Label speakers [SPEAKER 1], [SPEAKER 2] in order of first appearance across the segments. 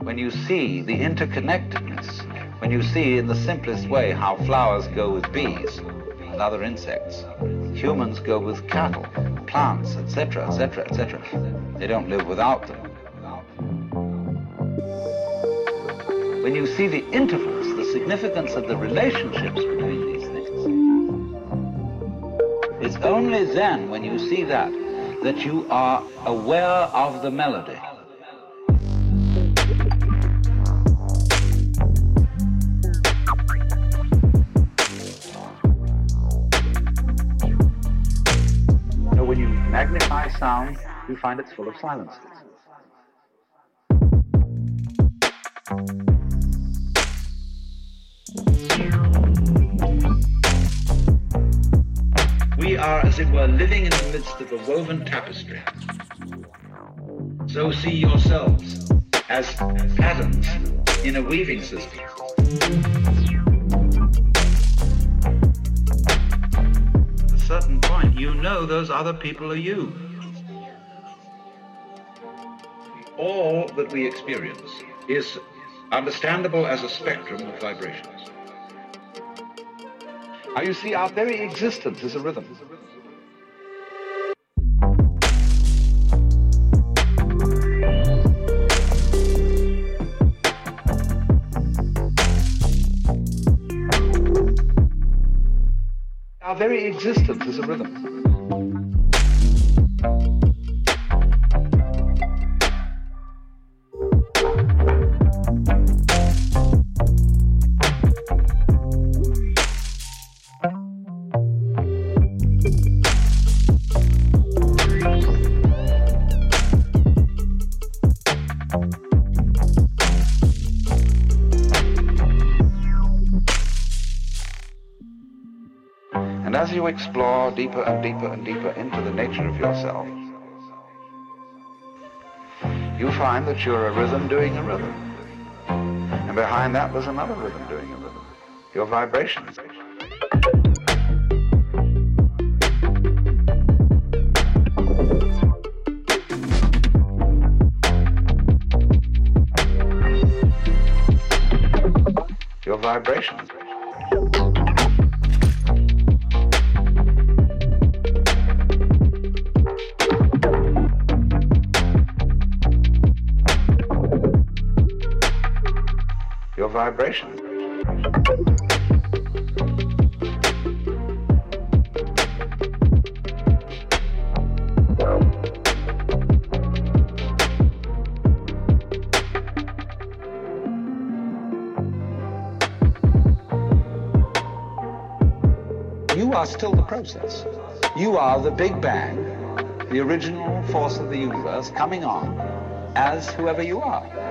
[SPEAKER 1] When you see the interconnectedness, when you see in the simplest way how flowers go with bees and other insects, humans go with cattle, plants, etc., etc., etc. They don't live without them. When you see the intervals, the significance of the relationships between these it's only then when you see that that you are aware of the melody. So when you magnify sound, you find it's full of silences. Are, living in the midst of a woven tapestry. So see yourselves as patterns in a weaving system. At a certain point, you know those other people are you. All that we experience is understandable as a spectrum of vibrations. Now you see, our very existence is a rhythm. Our very existence is a rhythm. You explore deeper and deeper and deeper into the nature of yourself, you find that you're a rhythm doing a rhythm. And behind that was another rhythm doing a rhythm. Your vibrations. Your vibrations. Your vibrations. You are still the process. You are the Big Bang, the original force of the universe coming on as whoever you are.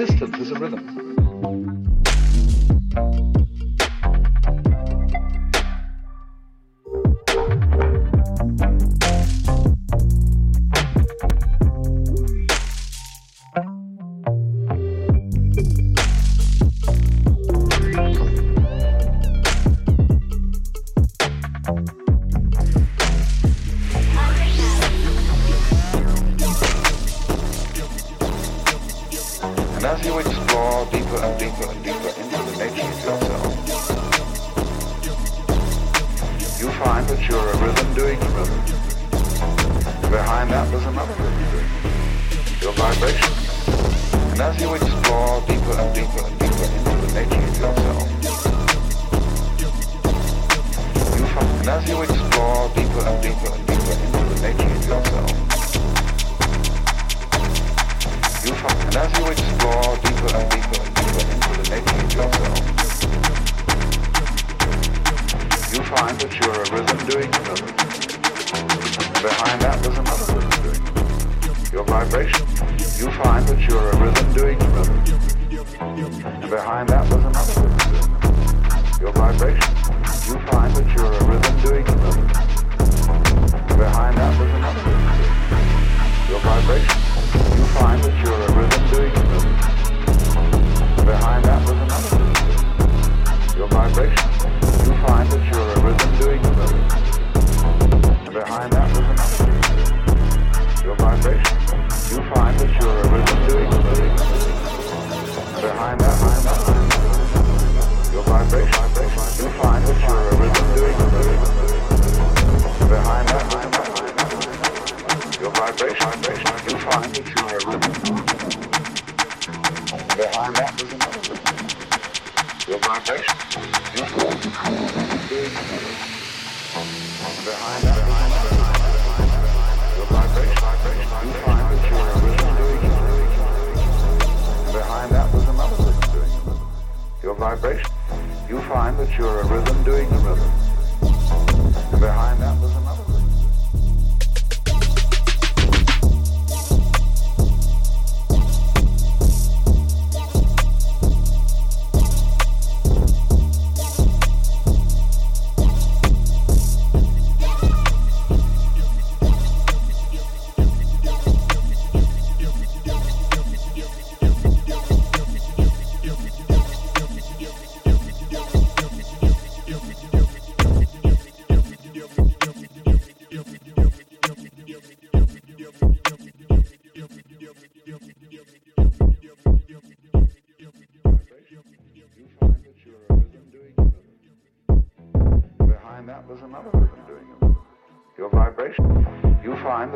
[SPEAKER 1] Existence Thank you.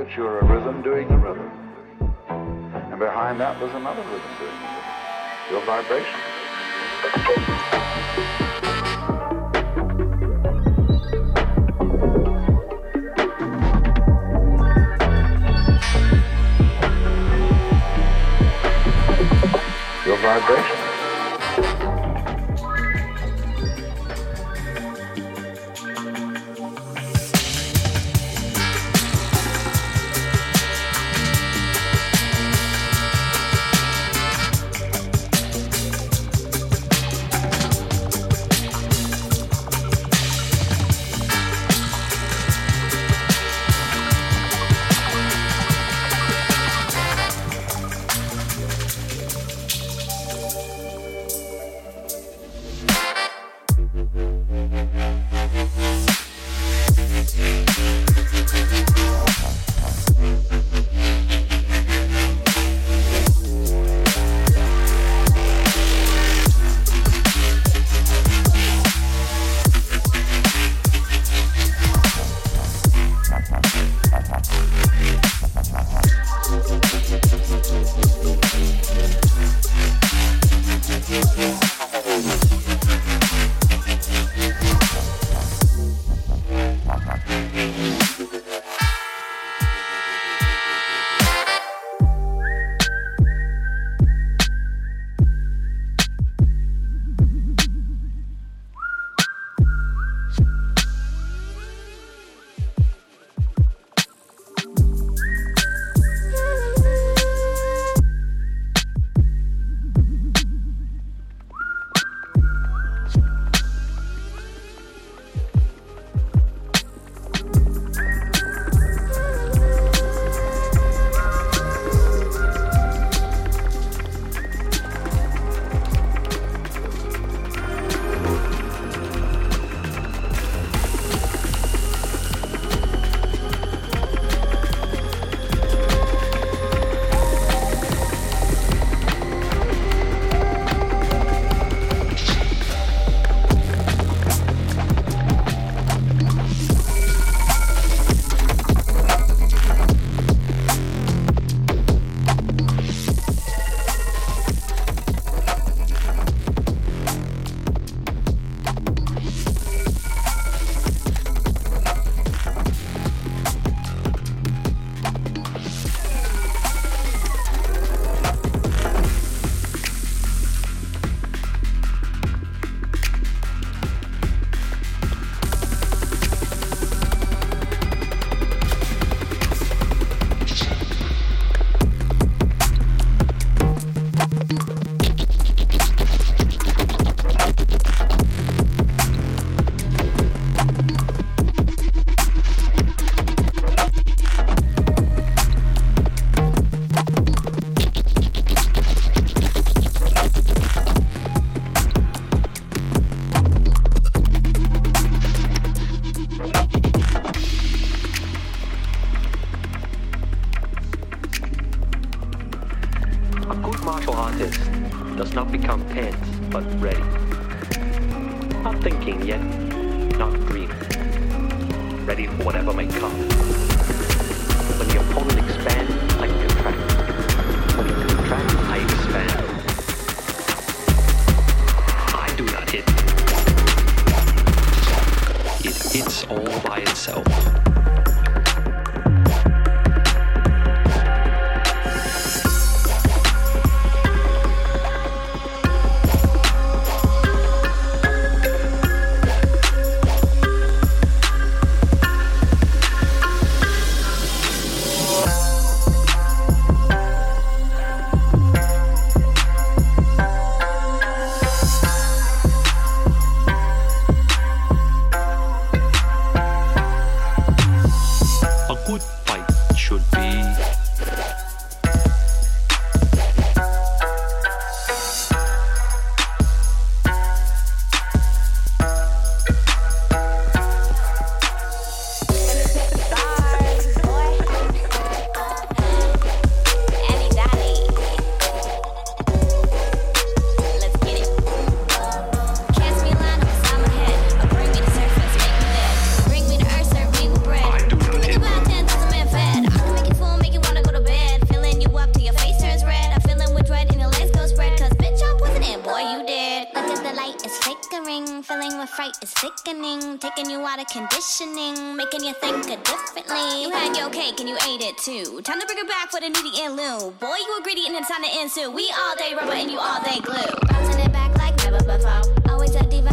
[SPEAKER 1] that you're a rhythm doing a rhythm. And behind that was another rhythm doing a rhythm. Your vibration. differently. You had your cake and you ate it too. Time to bring it back for the needy and loo. Boy, you were greedy and it's time to end soon. We all day rubber and you all day glue. Bouncing it back like never
[SPEAKER 2] before. Always a diva.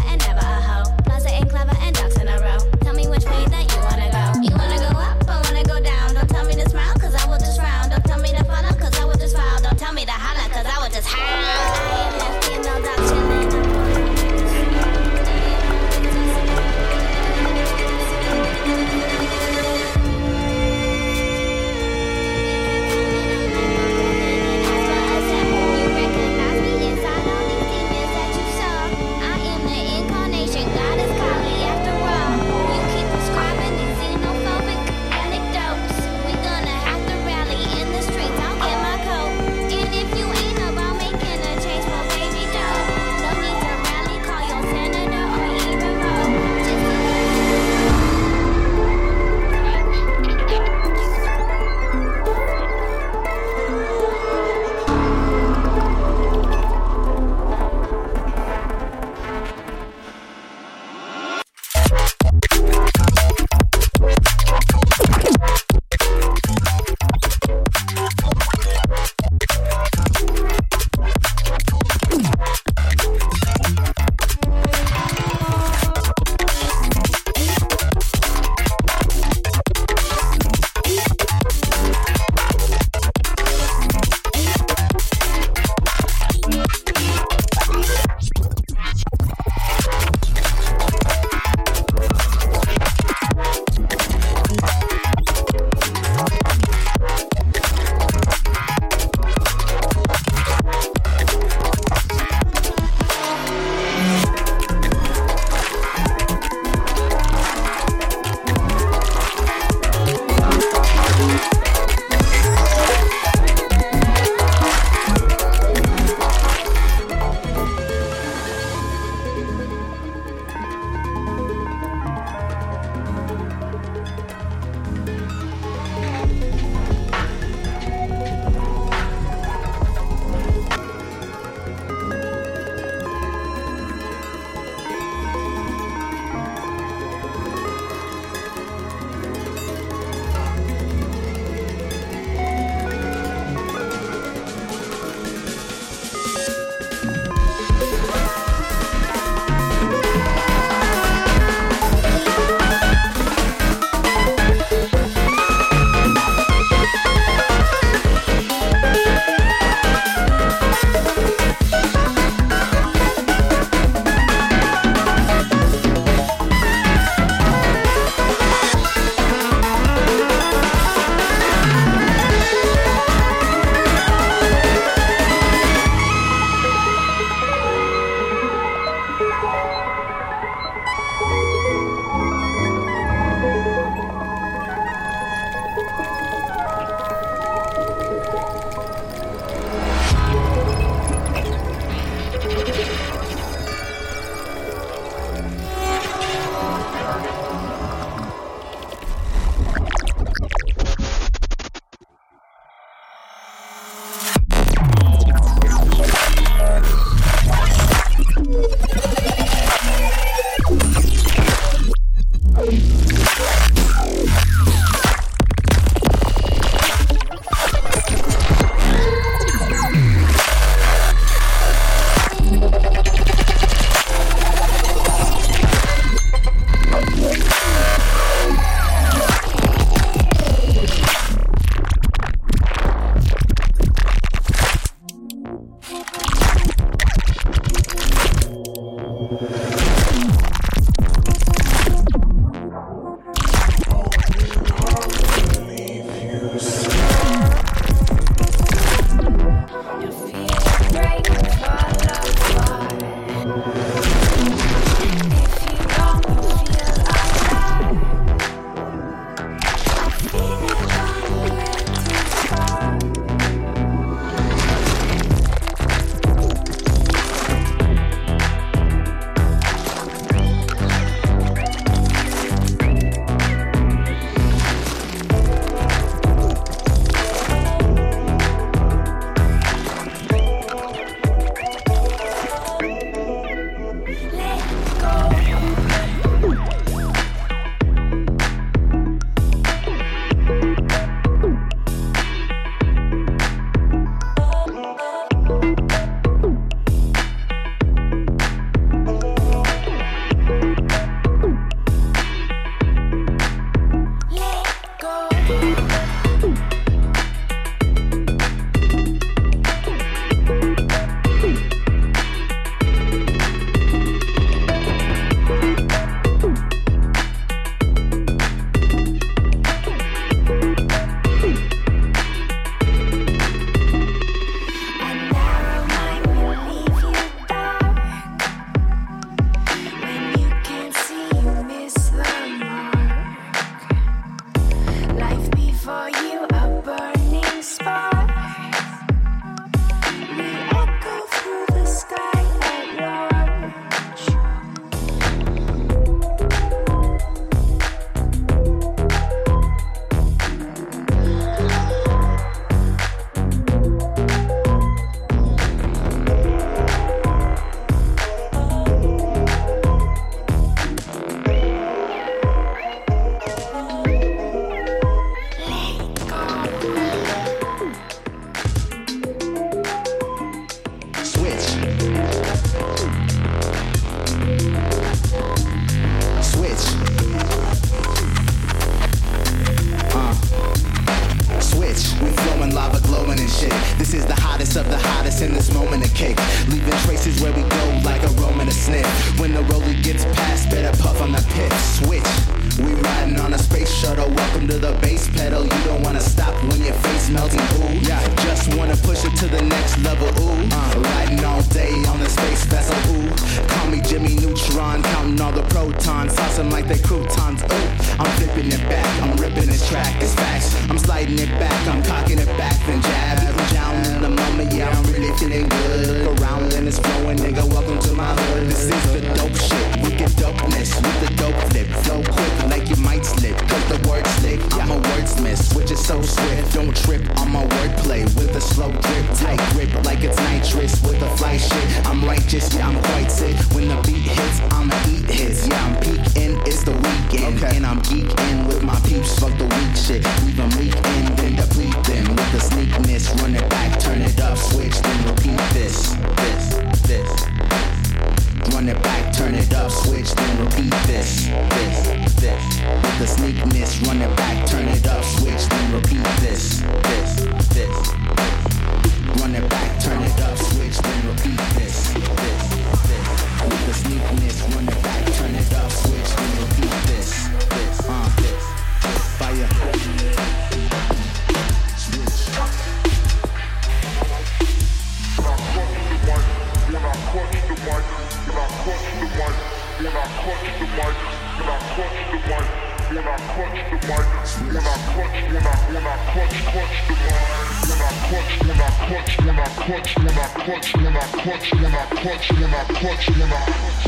[SPEAKER 2] clutch when I clutch when I clutch when I clutch when I clutch when I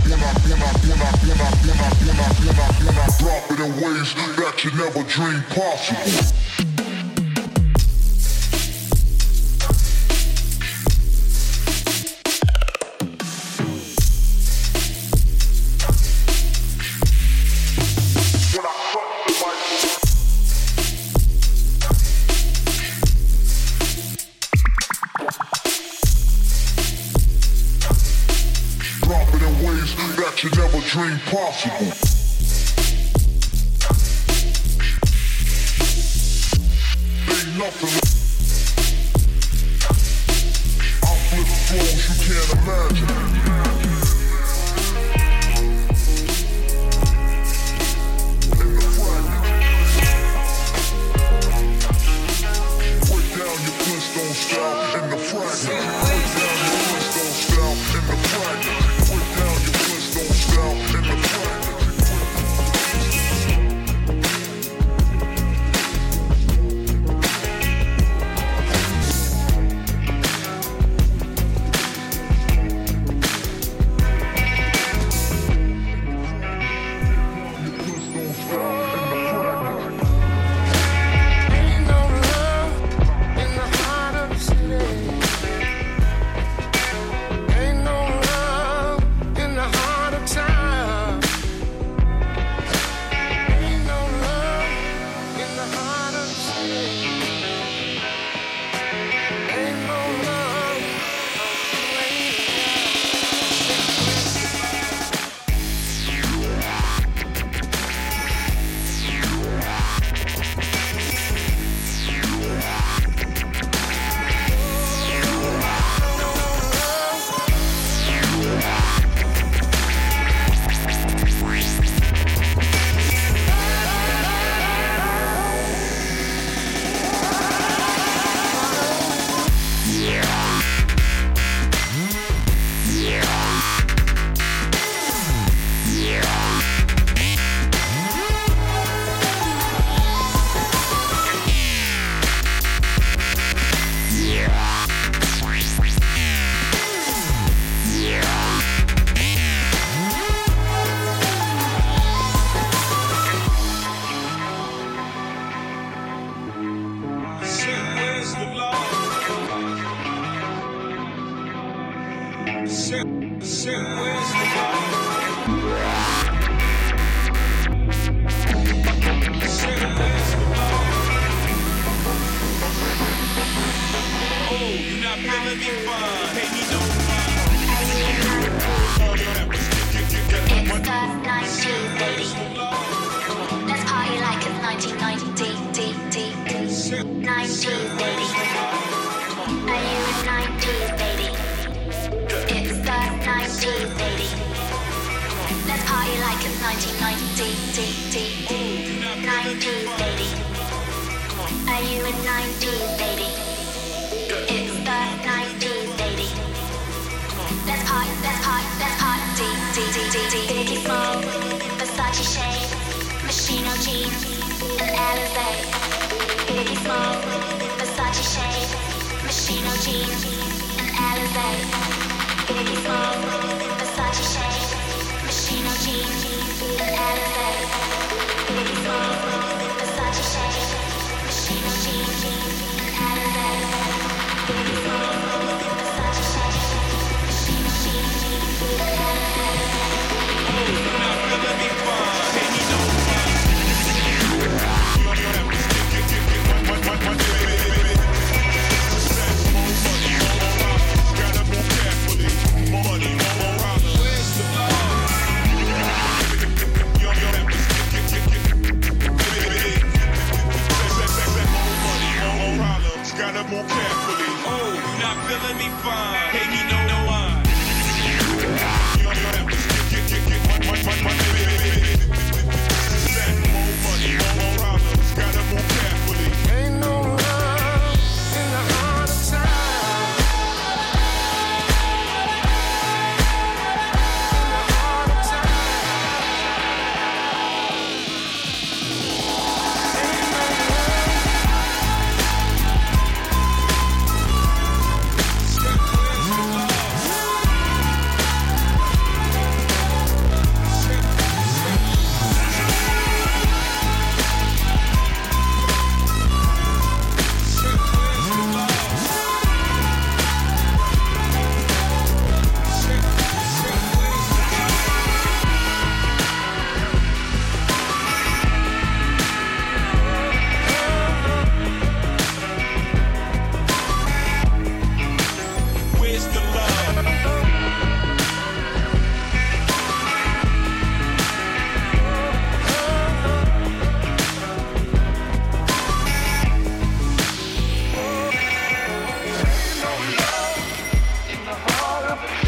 [SPEAKER 2] when I
[SPEAKER 3] when I when I when I when I
[SPEAKER 4] when I when I when I drop it in ways that you never dreamed possible. you did. It is all let me find. up.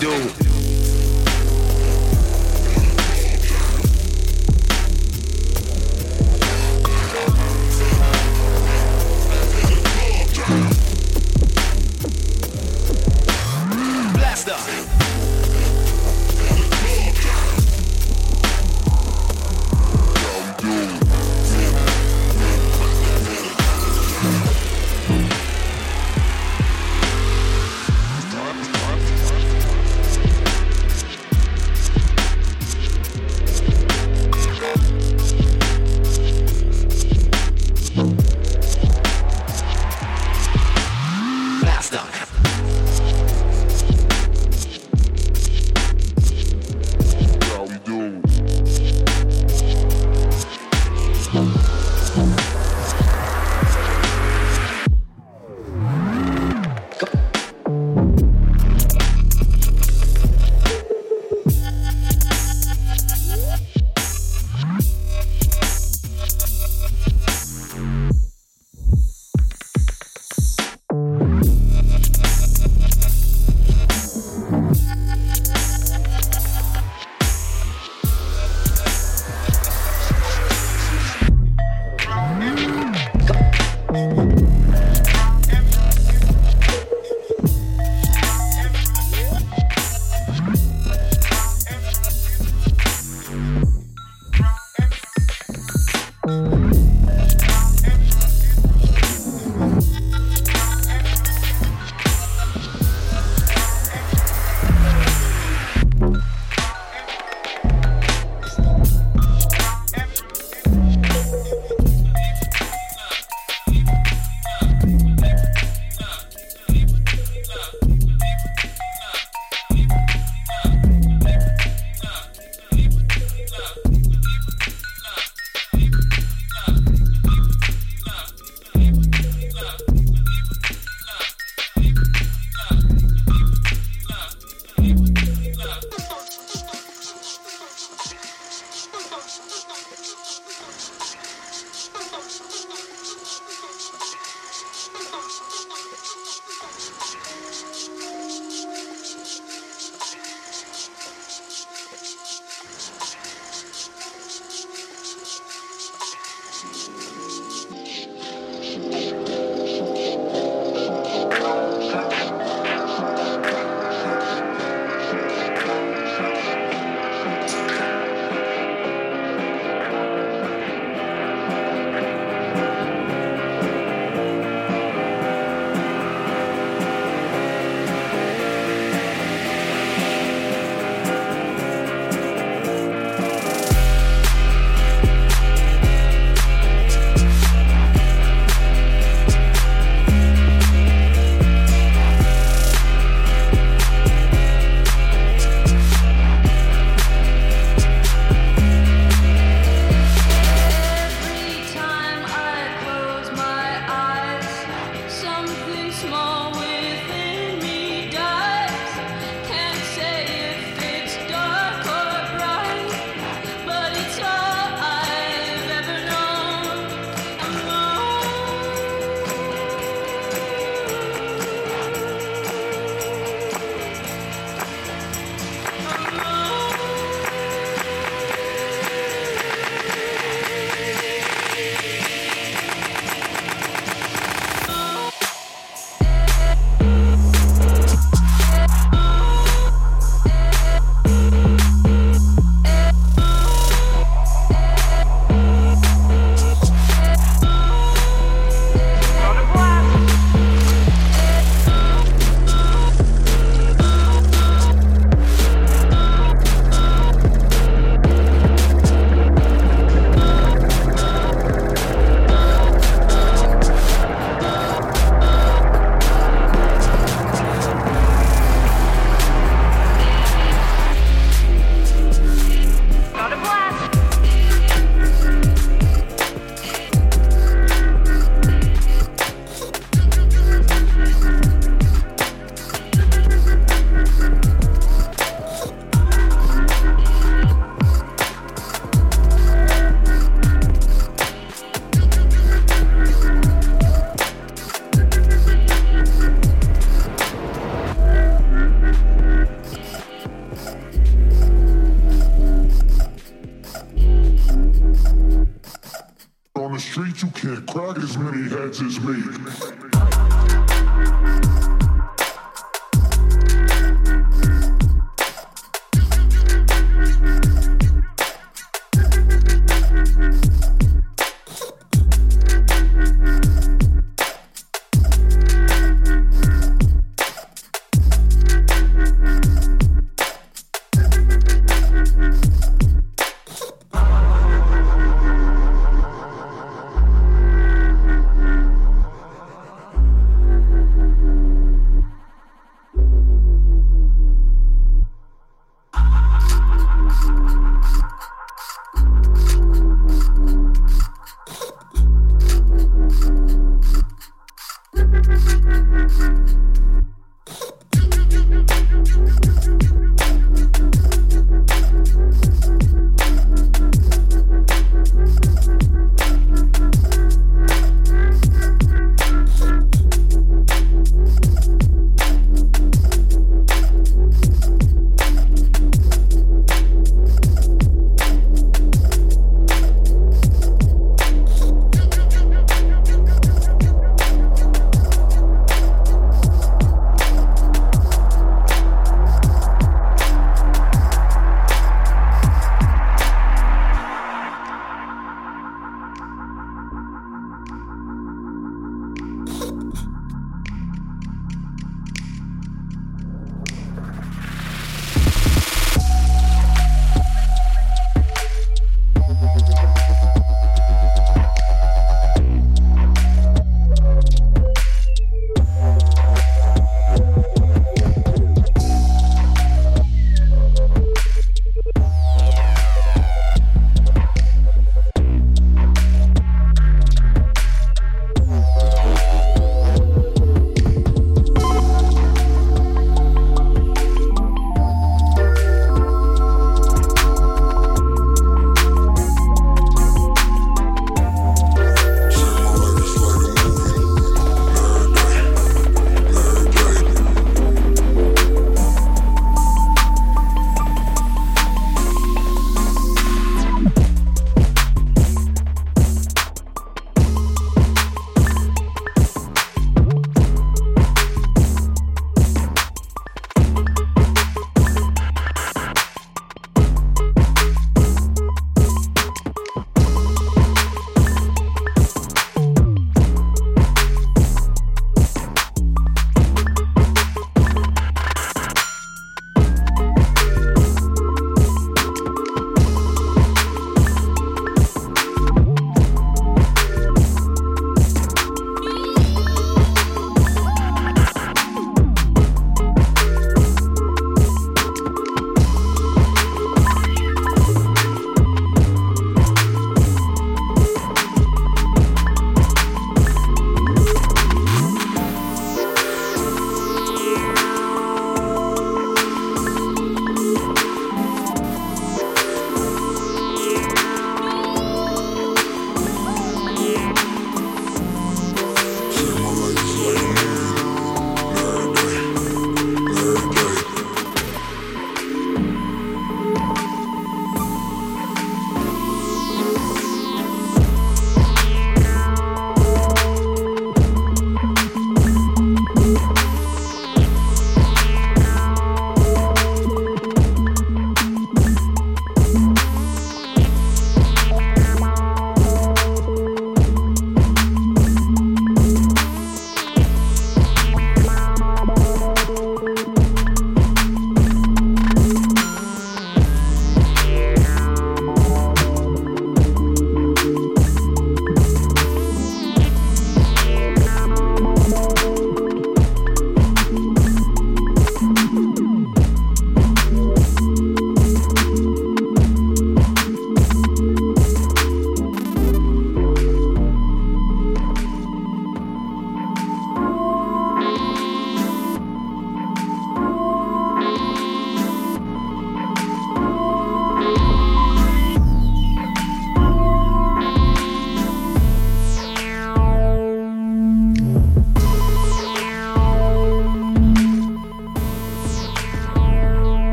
[SPEAKER 4] do.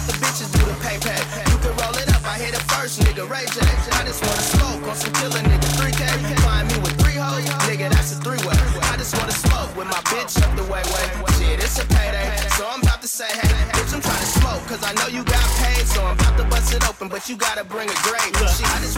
[SPEAKER 4] Let the bitches do the pay pay. You can roll it up. I hit it first, nigga. Ray J. I just wanna smoke on some killer nigga. 3K. Find me with three hoes, nigga. That's a three way. I just wanna smoke with my bitch up the way way. Shit, it's a payday, so I'm about to say hey, bitch, I'm trying to smoke, cause I know you got paid, so I'm about to bust it open, but you gotta bring a grade. Shit, I just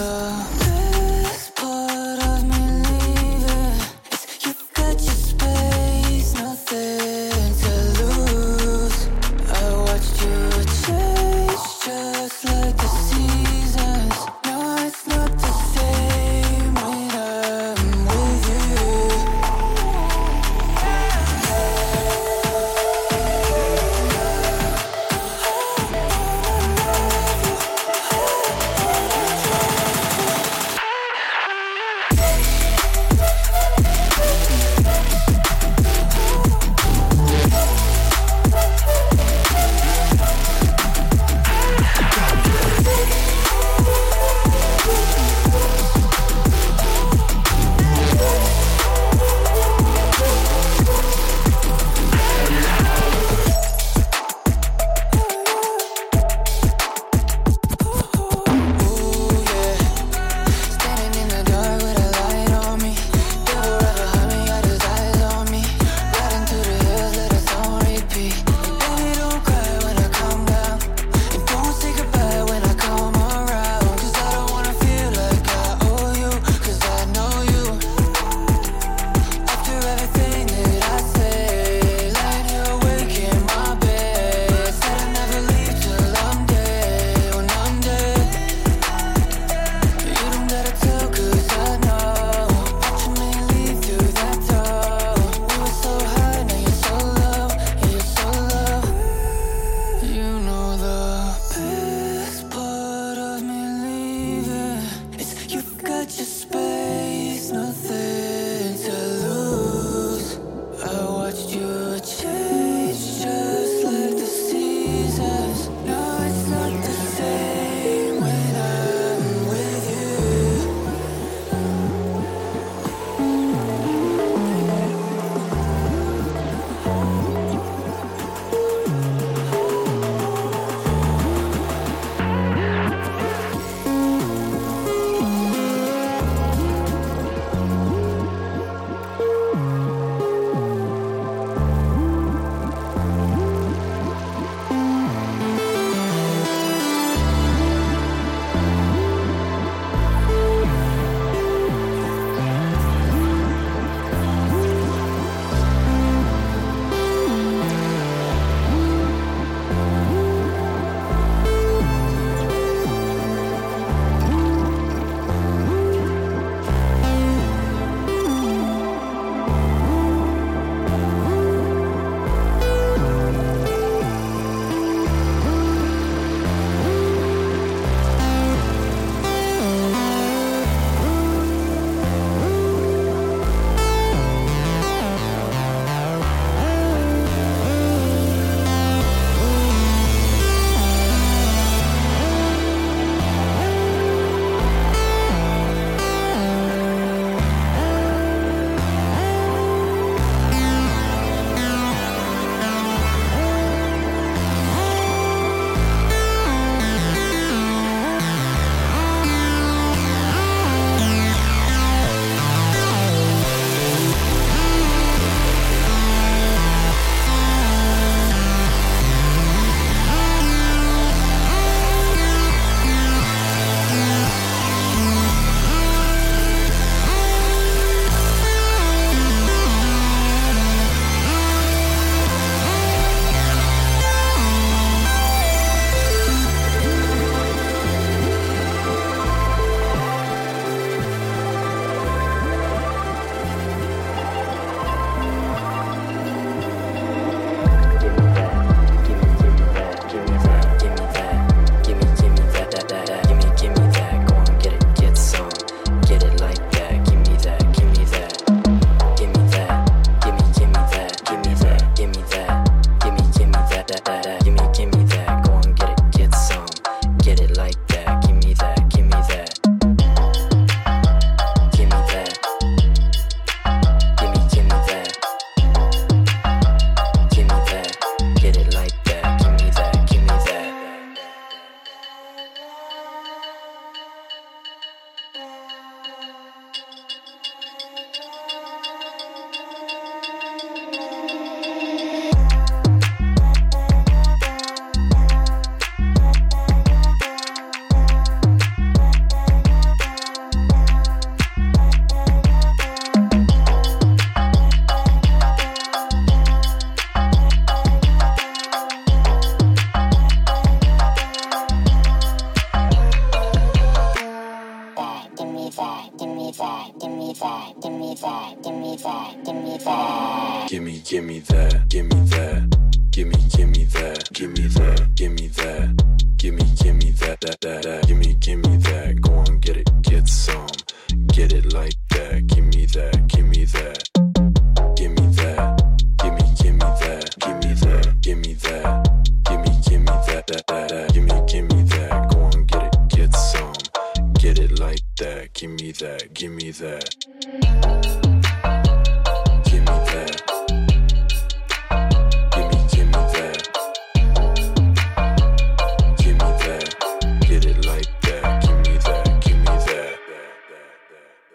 [SPEAKER 4] love.